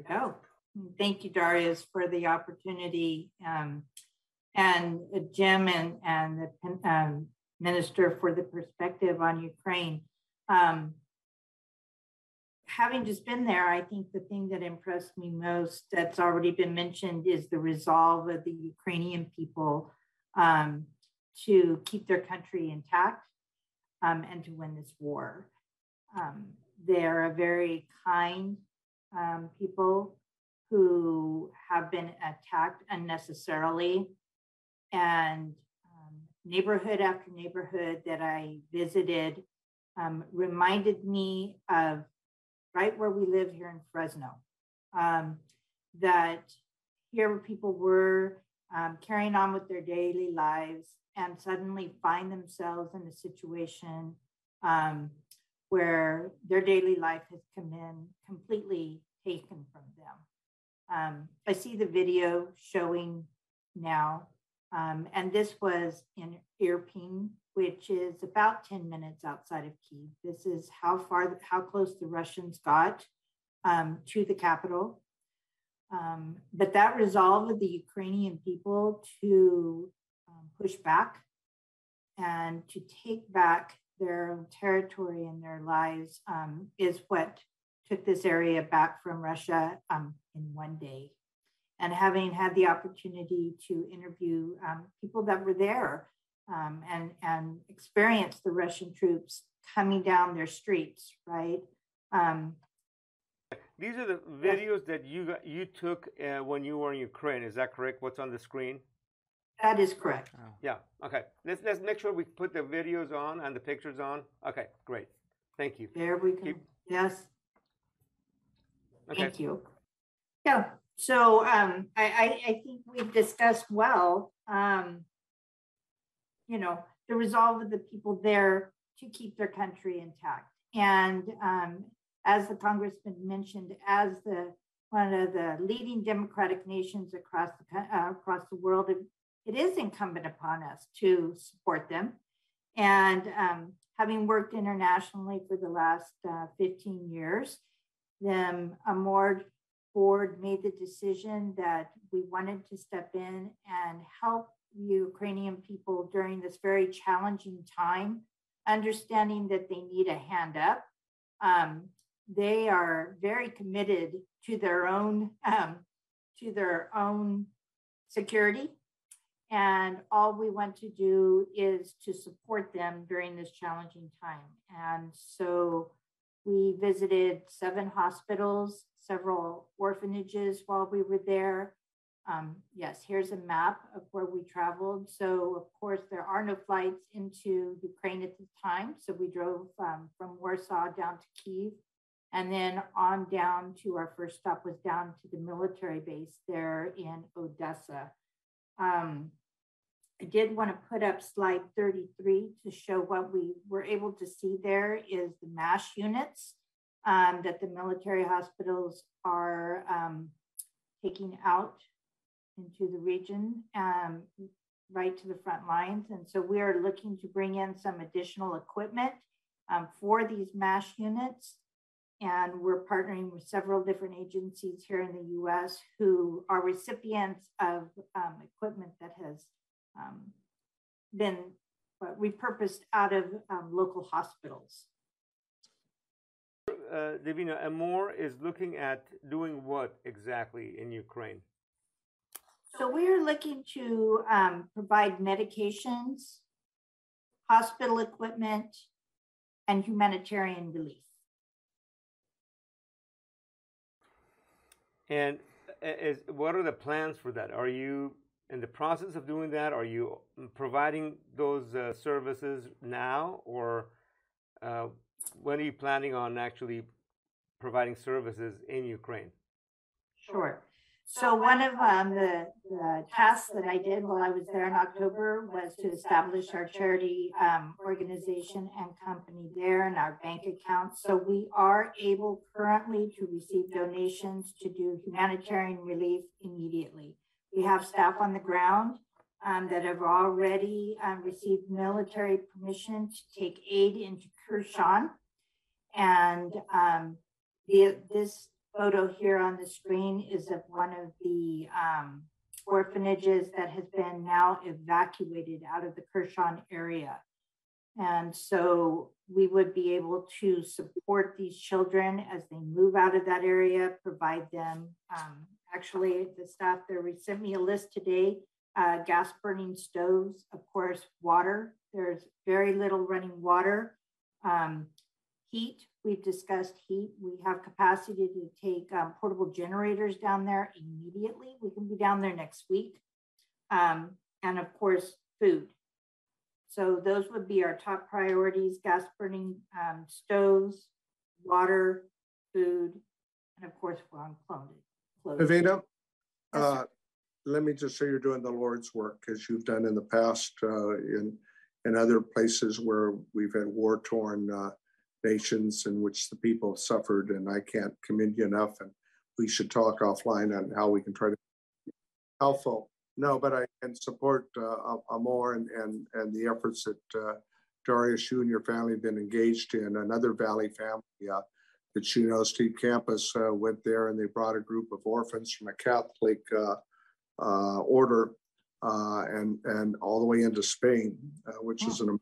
S6: Oh, thank you, Darius, for the opportunity, um, and uh, Jim and and the um, minister for the perspective on Ukraine. Um, having just been there, I think the thing that impressed me most, that's already been mentioned, is the resolve of the Ukrainian people um, to keep their country intact um, and to win this war. Um, they're a very kind um, people who have been attacked unnecessarily. And um, neighborhood after neighborhood that I visited um, reminded me of right where we live here in Fresno. Um, that here people were carrying on with their daily lives and suddenly find themselves in a situation um, where their daily life has come in completely taken from them. Um, I see the video showing now, um, and this was in Irpin, which is about 10 minutes outside of Kiev. This is how far, how close the Russians got um, to the capital. Um, but that resolve of the Ukrainian people to push back and to take back their territory and their lives um, is what took this area back from Russia um, in one day. And having had the opportunity to interview um, people that were there um, and, and experience the Russian troops coming down their streets, right? Um,
S1: These are the videos that you got, you took uh, when you were in Ukraine. Is that correct? What's on the screen?
S6: That is correct.
S1: Oh. Yeah. Okay. Let's let's make sure we put the videos on and the pictures on. Okay. Great. Thank you.
S6: There we go. Keep... Yes. Okay. Thank you. Yeah. So um, I, I, I think we've discussed well, um, you know, the resolve of the people there to keep their country intact. And um, as the congressman mentioned, as the one of the leading democratic nations across the uh, across the world, it is incumbent upon us to support them. And um, having worked internationally for the last uh, 15 years, the Amor board made the decision that we wanted to step in and help Ukrainian people during this very challenging time, understanding that they need a hand up. Um, they are very committed to their own um, to their own security and all we want to do is to support them during this challenging time. And so we visited seven hospitals, several orphanages while we were there. Um, yes, here's a map of where we traveled. So, of course, there are no flights into Ukraine at the time. So, we drove um, from Warsaw down to Kiev and then on down to our first stop was down to the military base there in Odessa. Um, I did want to put up slide 33 to show what we were able to see there is the MASH units um, that the military hospitals are um, taking out into the region, um, right to the front lines. And so we are looking to bring in some additional equipment um, for these MASH units and we're partnering with several different agencies here in the US who are recipients of um, equipment that has um, been uh, repurposed out of um, local hospitals.
S1: Uh, Davina, Amor is looking at doing what exactly in Ukraine?
S6: So we are looking to um, provide medications, hospital equipment, and humanitarian relief.
S1: And is, what are the plans for that? Are you in the process of doing that? Are you providing those uh, services now, or uh, when are you planning on actually providing services in Ukraine?
S6: Sure. So one of um, the, the, tasks that I did while I was there in October was to establish our charity um, organization and company there and our bank accounts. So we are able currently to receive donations to do humanitarian relief immediately. We have staff on the ground um, that have already um, received military permission to take aid into Kherson. And um, the, this photo here on the screen is of one of the um, orphanages that has been now evacuated out of the Kherson area. And so we would be able to support these children as they move out of that area, provide them. Um, actually, the staff there sent me a list today uh, gas burning stoves, of course, water. There's very little running water. Um, heat, we've discussed heat. We have capacity to take um, portable generators down there immediately. We can be down there next week. Um, and of course, food. So those would be our top priorities, gas burning um, stoves, water, food, and of course, we're on clothes.
S4: Uh, let me just say you're doing the Lord's work as you've done in the past uh, in in other places where we've had war torn uh, nations in which the people have suffered, and I can't commend you enough. And we should talk offline on how we can try to be helpful. No, but I can support uh, Amor and, and and the efforts that uh, Darius, you and your family have been engaged in. Another Valley family uh, that Chino Steve Campus uh, went there, and they brought a group of orphans from a Catholic uh, uh, order uh, and and all the way into Spain, uh, which is an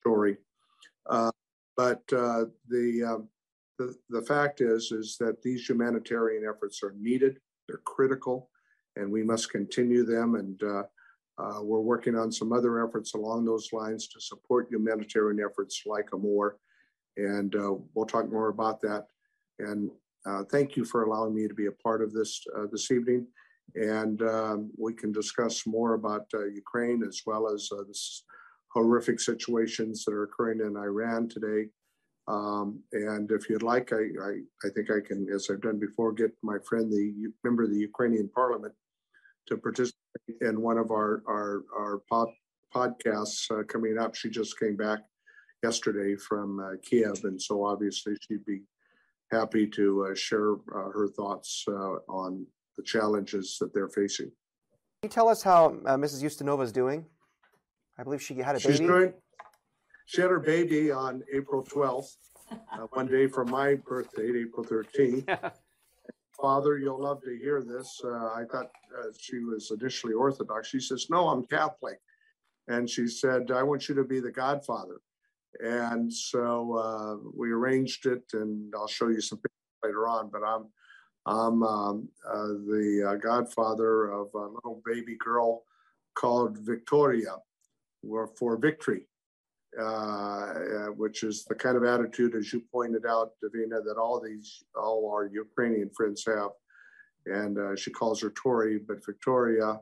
S4: story. But the, um, the the fact is is that these humanitarian efforts are needed. They're critical, and we must continue them. And uh, we're working on some other efforts along those lines to support humanitarian efforts like Amor, and uh, we'll talk more about that. And uh, thank you for allowing me to be a part of this this evening and um, we can discuss more about uh, Ukraine as well as uh, this horrific situations that are occurring in Iran today. Um, and if you'd like, I, I, I, think I can, as I've done before, get my friend, the member of the Ukrainian parliament, to participate in one of our, our, our pod, podcasts uh, coming up. She just came back yesterday from uh, Kiev, and so obviously she'd be happy to uh, share uh, her thoughts on the challenges that they're facing.
S3: Can you tell us how uh, Mrs. Ustinova is doing? I believe she had a
S4: baby.
S3: She's
S4: doing. She had her baby on April 12th, uh, one day from my birthday, April 13th. Father, you'll love to hear this. Uh, I thought uh, she was initially Orthodox. She says, No, I'm Catholic. And she said, I want you to be the godfather. And so uh, we arranged it, and I'll show you some pictures later on. But I'm I'm um, uh, the uh, godfather of a little baby girl called Victoria, or for victory, uh, uh, which is the kind of attitude, as you pointed out, Davina, that all these, all our Ukrainian friends have. And uh, she calls her Tori, but Victoria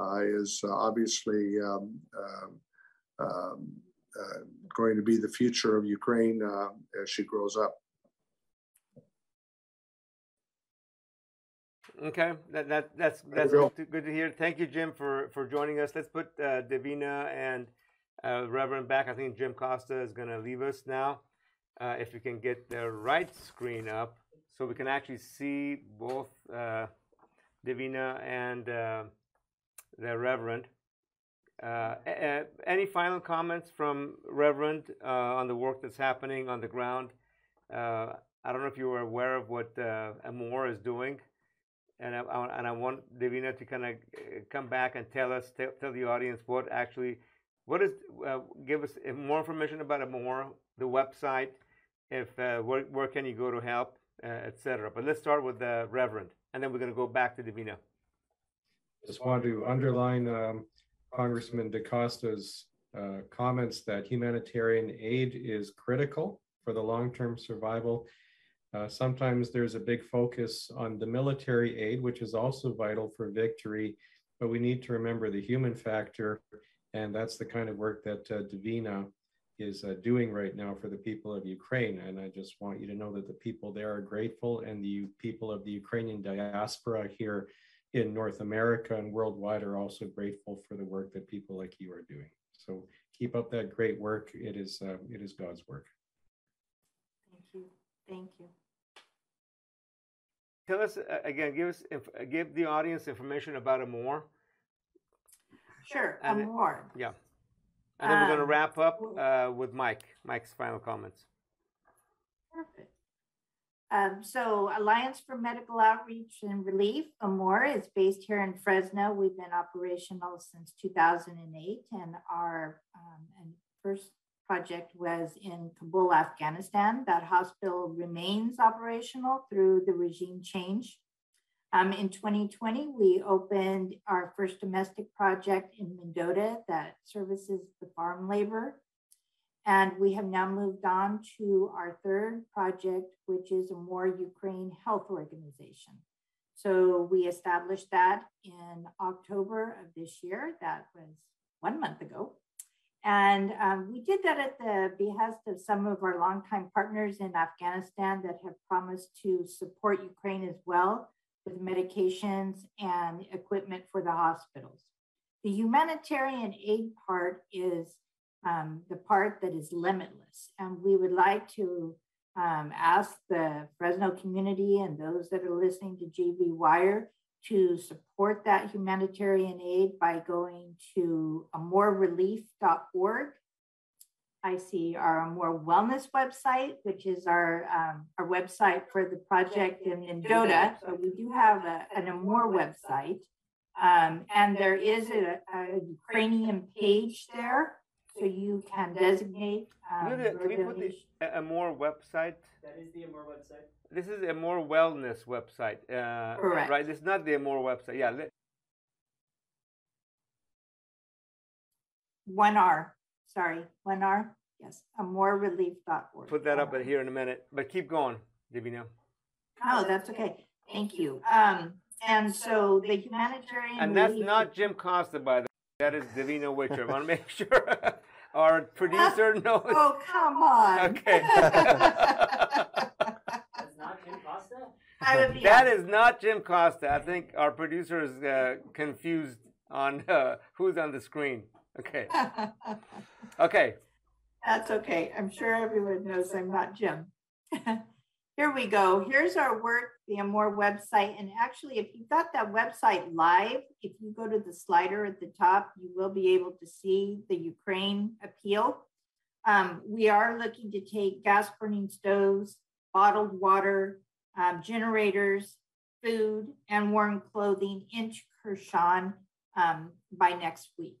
S4: uh, is obviously um, um, um going to be the future of Ukraine as she grows up.
S1: Okay, that, that that's that's good to, good to, hear. Thank you, Jim, for for joining us. Let's put uh, Davina and uh, Reverend back. I think Jim Costa is going to leave us now. Uh, if we can get the right screen up, so we can actually see both uh, Davina and uh, the Reverend. Uh, any final comments from Reverend uh, on the work that's happening on the ground? I don't know if you were aware of what Amor is doing and I, I, and I want Davina to kind of uh, come back and tell us, tell, tell the audience what actually, what is, uh, give us more information about it more, the website, if uh, where, where can you go to help, uh, etc. But let's start with the Reverend, and then we're going to go back to Davina.
S5: Just want to underline um, Congressman DaCosta's uh, comments that humanitarian aid is critical for the long-term survival uh, sometimes there's a big focus on the military aid, which is also vital for victory, but we need to remember the human factor, and that's the kind of work that uh, Davina is uh, doing right now for the people of Ukraine. And I just want you to know that the people there are grateful, and the people of the Ukrainian diaspora here in North America and worldwide are also grateful for the work that people like you are doing. So keep up that great work. It is uh, it is God's work.
S6: Thank you. Thank you.
S1: Tell us uh, again. Give us give the audience information about Amor.
S6: Sure, and Amor.
S1: yeah. And then we're going to um, wrap up uh, with Mike. Mike's final comments.
S6: Perfect. Um, so Alliance for Medical Outreach and Relief, AMOR, is based here in Fresno. We've been operational since 2008, and our um, and first project was in Kabul, Afghanistan. That hospital remains operational through the regime change. Um, in 2020, we opened our first domestic project in Mendota that services the farm labor. And we have now moved on to our third project, which is Amor Ukraine Health Organization. So we established that in October of this year. That was one month ago. And um, we did that at the behest of some of our longtime partners in Afghanistan that have promised to support Ukraine as well with medications and equipment for the hospitals. The humanitarian aid part is um, the part that is limitless. And we would like to um, ask the Fresno community and those that are listening to GV Wire to support that humanitarian aid by going to amorrelief.org I see our Amor Wellness website, which is our um, our website for the project in Mendota. So we do have a, an Amor website, um, and there is a, a, Ukrainian page there, so you can designate. Um,
S1: can, we, can we put the Amor website?
S7: That is the Amor website.
S1: This is Amor wellness website, uh,
S6: Correct.
S1: right? It's not the Amor website. Yeah.
S6: One R. Sorry, one R. Yes, amorrelief.org.
S1: Put that up here in a minute, but keep going, Divina.
S6: Oh, that's okay. Thank you. Um, and so the humanitarian.
S1: And that's not Jim Costa, by the way. That is Divina Witcher. I want to make sure our producer knows.
S6: Oh, come on.
S1: Okay.
S7: that's not Jim Costa?
S1: That is not Jim Costa. I think our producer is uh, confused on uh, who's on the screen. Okay. Okay.
S6: That's okay. I'm sure everyone knows I'm not Jim. Here we go. Here's our work, the Amor website. And actually, if you've got that website live, if you go to the slider at the top, you will be able to see the Ukraine appeal. Um, we are looking to take gas burning stoves, bottled water, um, generators, food, and warm clothing into Kherson um, by next week.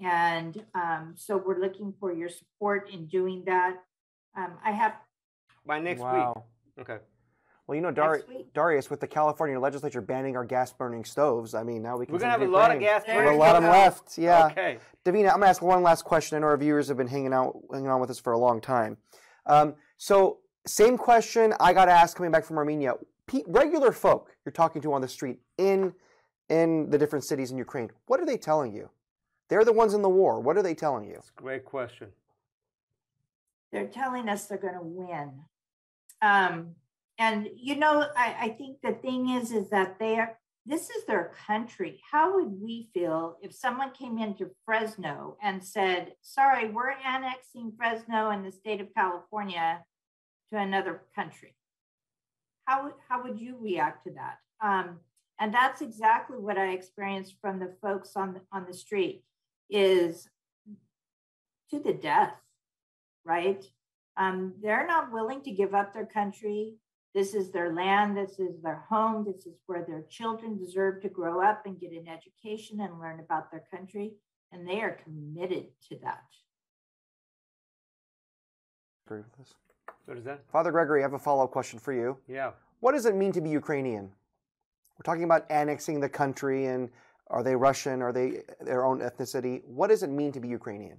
S6: And um, so we're looking for your support in doing that. Um, I have.
S1: By next wow. week. Okay.
S3: Well, you know, Dar- Darius, with the California legislature banning our gas burning stoves, I mean, now we can.
S1: We're going to have a lot of gas burning.
S3: A lot of them left. Yeah.
S1: Okay.
S3: Davina, I'm going to ask one last question. I know our viewers have been hanging out, hanging on with us for a long time. Um, so, same question I got asked coming back from Armenia. regular folk you're talking to on the street in in the different cities in Ukraine, what are they telling you? They're the ones in the war. What are they telling you?
S1: That's a great question.
S6: They're telling us they're going to win. Um, and you know, I, I think the thing is, is that they are. This is their country. How would we feel if someone came into Fresno and said, "Sorry, we're annexing Fresno and the state of California to another country"? How how would you react to that? Um, and that's exactly what I experienced from the folks on the, on the street is to the death, right? Um, they're not willing to give up their country. This is their land. This is their home. This is where their children deserve to grow up and get an education and learn about their country. And they are committed to that.
S3: Agree with this.
S1: What is that?
S3: Father Gregory, I have a follow up question for you.
S1: Yeah.
S3: What does it mean to be Ukrainian? We're talking about annexing the country and are they Russian? Are they their own ethnicity? What does it mean to be Ukrainian?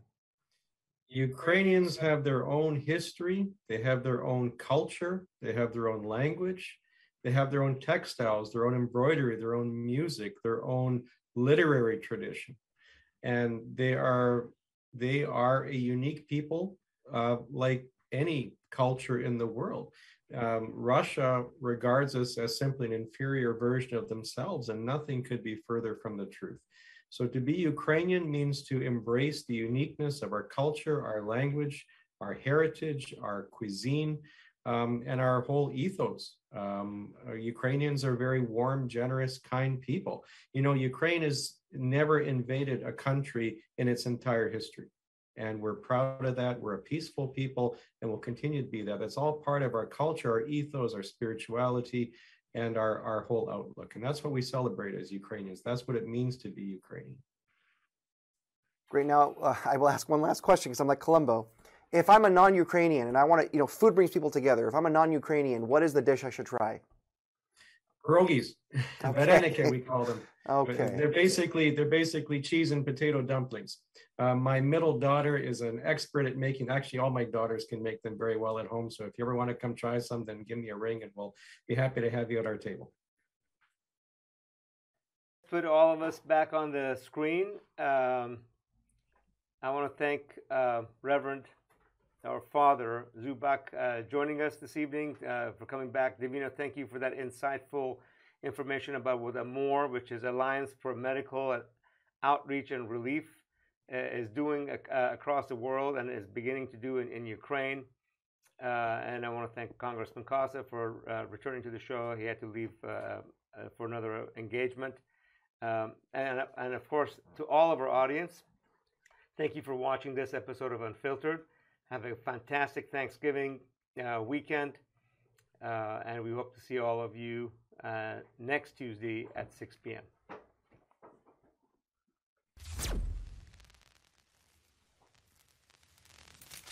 S5: Ukrainians have their own history, they have their own culture, they have their own language, they have their own textiles, their own embroidery, their own music, their own literary tradition. And they are They are a unique people, uh, like any culture in the world. Um, Russia regards us as simply an inferior version of themselves, and nothing could be further from the truth. So, to be Ukrainian means to embrace the uniqueness of our culture, our language, our heritage, our cuisine, um, and our whole ethos. Um, uh, Ukrainians are very warm, generous, kind people. You know, Ukraine has never invaded a country in its entire history. And we're proud of that. We're a peaceful people and we'll continue to be that. That's all part of our culture, our ethos, our spirituality, and our, our whole outlook. And that's what we celebrate as Ukrainians. That's what it means to be Ukrainian.
S3: Great. Now, uh, I will ask one last question because I'm like Columbo. If I'm a non-Ukrainian and I want to, you know, food brings people together. If I'm a non-Ukrainian, what is the dish I should try?
S5: Pierogies, okay. we call them.
S3: Okay.
S5: They're basically they're basically cheese and potato dumplings. Uh, my middle daughter is an expert at making. Actually, all my daughters can make them very well at home. So if you ever want to come try some, then give me a ring, and we'll be happy to have you at our table.
S1: Put all of us back on the screen. Um, I want to thank uh, Reverend, our father Zubak, uh, joining us this evening uh, for coming back. Divina, thank you for that insightful information about what AMOR, which is Alliance for Medical Outreach and Relief is doing uh, across the world and is beginning to do in, in Ukraine. Uh, and I want to thank Congressman Costa for returning to the show. He had to leave for another engagement. Um, and, and of course, to all of our audience, thank you for watching this episode of Unfiltered. Have a fantastic Thanksgiving uh, weekend, uh, and we hope to see all of you uh, next Tuesday at 6 p.m.